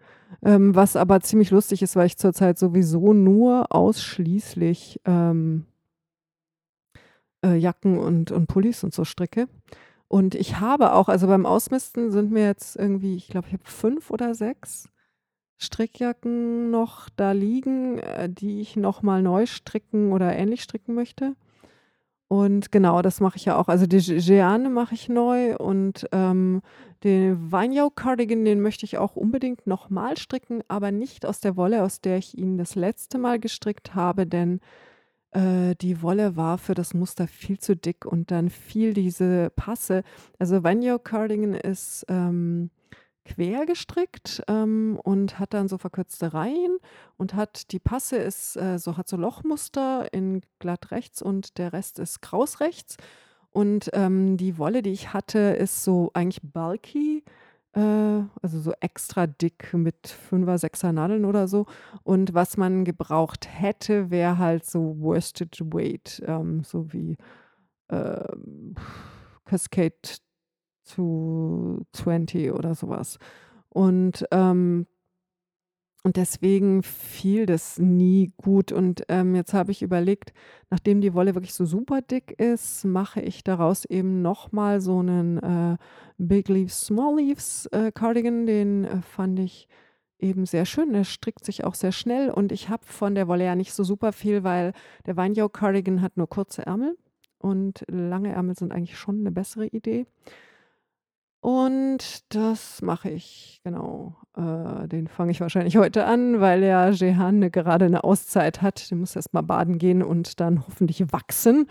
Ähm, was aber ziemlich lustig ist, weil ich zurzeit sowieso nur ausschließlich, ähm äh, Jacken und und Pullis und so stricke. Und ich habe auch also beim Ausmisten sind mir jetzt irgendwie ich glaube, ich habe 5 oder 6 Strickjacken noch da liegen, äh, die ich noch mal neu stricken oder ähnlich stricken möchte. Und genau, das mache ich ja auch. Also die Jeanne mache ich neu und, ähm, den Vinyl Cardigan, den möchte ich auch unbedingt noch mal stricken, aber nicht aus der Wolle, aus der ich ihn das letzte Mal gestrickt habe, denn, äh, die Wolle war für das Muster viel zu dick und dann fiel diese Passe also Vinyl Cardigan ist, ähm quer gestrickt, ähm, und hat dann so verkürzte Reihen und hat die Passe ist, äh, so hat so Lochmuster in glatt rechts und der Rest ist kraus rechts. Und, ähm, die Wolle, die ich hatte, ist so eigentlich bulky, äh, also so extra dick mit 5er, 6er Nadeln oder so. Und was man gebraucht hätte, wäre halt so Worsted Weight, ähm, so wie, ähm, Cascade zu 20 oder sowas. Und, ähm und deswegen fiel das nie gut. Und, ähm, jetzt habe ich überlegt, nachdem die Wolle wirklich so super dick ist, mache ich daraus eben noch mal so einen äh, Big Leaves, Small Leaves, äh, Cardigan. Den, äh, fand ich eben sehr schön. Er strickt sich auch sehr schnell und ich habe von der Wolle ja nicht so super viel, weil der Weinjau Cardigan hat nur kurze Ärmel und lange Ärmel sind eigentlich schon eine bessere Idee. Und das mache ich, genau. Äh, den fange ich wahrscheinlich heute an, weil der Jehan gerade eine Auszeit hat. Der muss erst mal baden gehen und dann hoffentlich wachsen,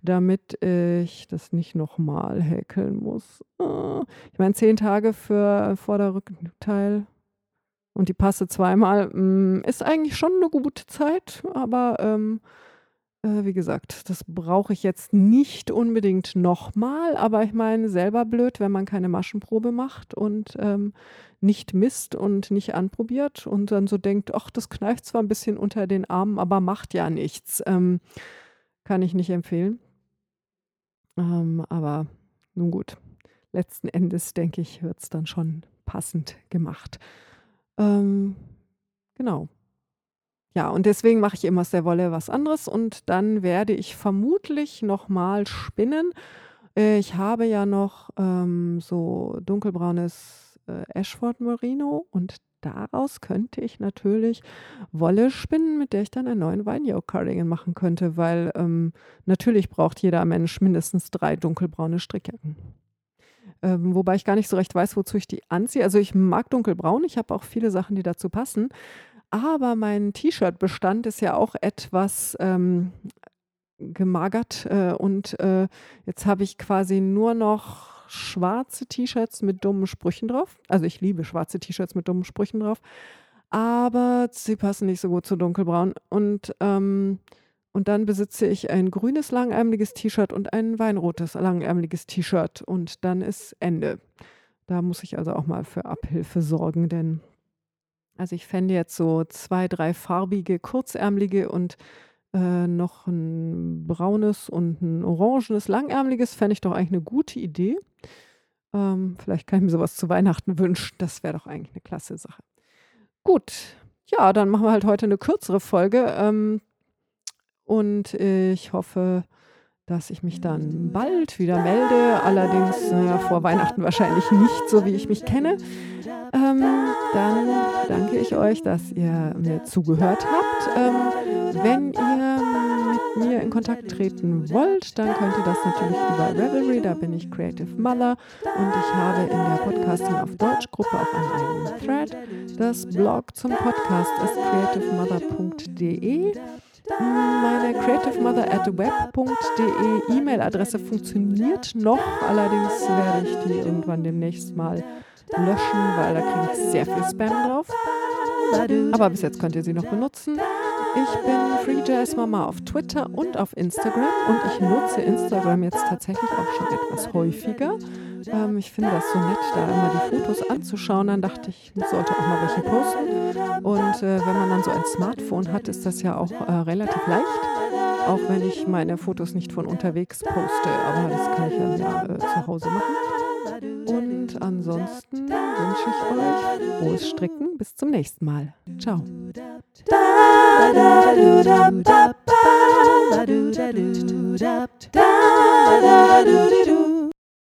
damit ich das nicht nochmal häkeln muss. Äh, ich meine, zehn Tage für Vorderrückenteil und die Passe zweimal mh, mm, ist eigentlich schon eine gute Zeit, aber ähm, äh, wie gesagt, das brauche ich jetzt nicht unbedingt nochmal, aber ich meine, selber blöd, wenn man keine Maschenprobe macht und ähm, nicht misst und nicht anprobiert und dann so denkt, ach, das kneift zwar ein bisschen unter den Armen, aber macht ja nichts. Ähm, kann ich nicht empfehlen. Ähm, aber nun gut, letzten Endes denke ich, wird es dann schon passend gemacht. Ähm, genau. Ja, und deswegen mache ich immer aus der Wolle was anderes und dann werde ich vermutlich nochmal spinnen. Äh, ich habe ja noch ähm, so dunkelbraunes äh, Ashford Merino und daraus könnte ich natürlich Wolle spinnen, mit der ich dann einen neuen Weinyoke Cardigan machen könnte, weil ähm, natürlich braucht jeder Mensch mindestens drei dunkelbraune Strickjacken. Ähm, wobei ich gar nicht so recht weiß, wozu ich die anziehe. Also ich mag dunkelbraun, ich habe auch viele Sachen, die dazu passen. Aber mein T-Shirt-Bestand ist ja auch etwas ähm, gemagert äh, und äh, jetzt habe ich quasi nur noch schwarze T-Shirts mit dummen Sprüchen drauf. Also ich liebe schwarze T-Shirts mit dummen Sprüchen drauf, aber sie passen nicht so gut zu dunkelbraun. Und, ähm, und dann besitze ich ein grünes langärmeliges T-Shirt und ein weinrotes langärmeliges T-Shirt und dann ist Ende. Da muss ich also auch mal für Abhilfe sorgen, denn also ich fände jetzt so zwei, drei farbige, kurzärmelige und äh, noch ein braunes und ein orangenes, langärmeliges fände ich doch eigentlich eine gute Idee. Ähm, vielleicht kann ich mir sowas zu Weihnachten wünschen. Das wäre doch eigentlich eine klasse Sache. Gut, ja, dann machen wir halt heute eine kürzere Folge. Ähm, und ich hoffe, dass ich mich dann bald wieder melde. Allerdings naja, vor Weihnachten wahrscheinlich nicht, so wie ich mich kenne. Ähm, dann danke ich euch, dass ihr mir zugehört habt. Ähm, wenn ihr mit mir in Kontakt treten wollt, dann könnt ihr das natürlich über Revelry, da bin ich Creative Mother und ich habe in der Podcasting auf Deutsch Gruppe auch einen eigenen Thread. Das Blog zum Podcast ist creativemother.de. Meine creativemother at web.de E-Mail-Adresse funktioniert noch, allerdings werde ich die irgendwann demnächst mal löschen, weil da kriege ich sehr viel Spam drauf. Aber bis jetzt könnt ihr sie noch benutzen. Ich bin FreeJazz Mama auf Twitter und auf Instagram und ich nutze Instagram jetzt tatsächlich auch schon etwas häufiger. Ähm, ich finde das so nett, da immer die Fotos anzuschauen. Dann dachte ich, ich sollte auch mal welche posten. Und äh, wenn man dann so ein Smartphone hat, ist das ja auch äh, relativ leicht. Auch wenn ich meine Fotos nicht von unterwegs poste, aber das kann ich ja, ja äh, zu Hause machen. Und ansonsten wünsche ich euch frohes Stricken. Bis zum nächsten Mal. Ciao.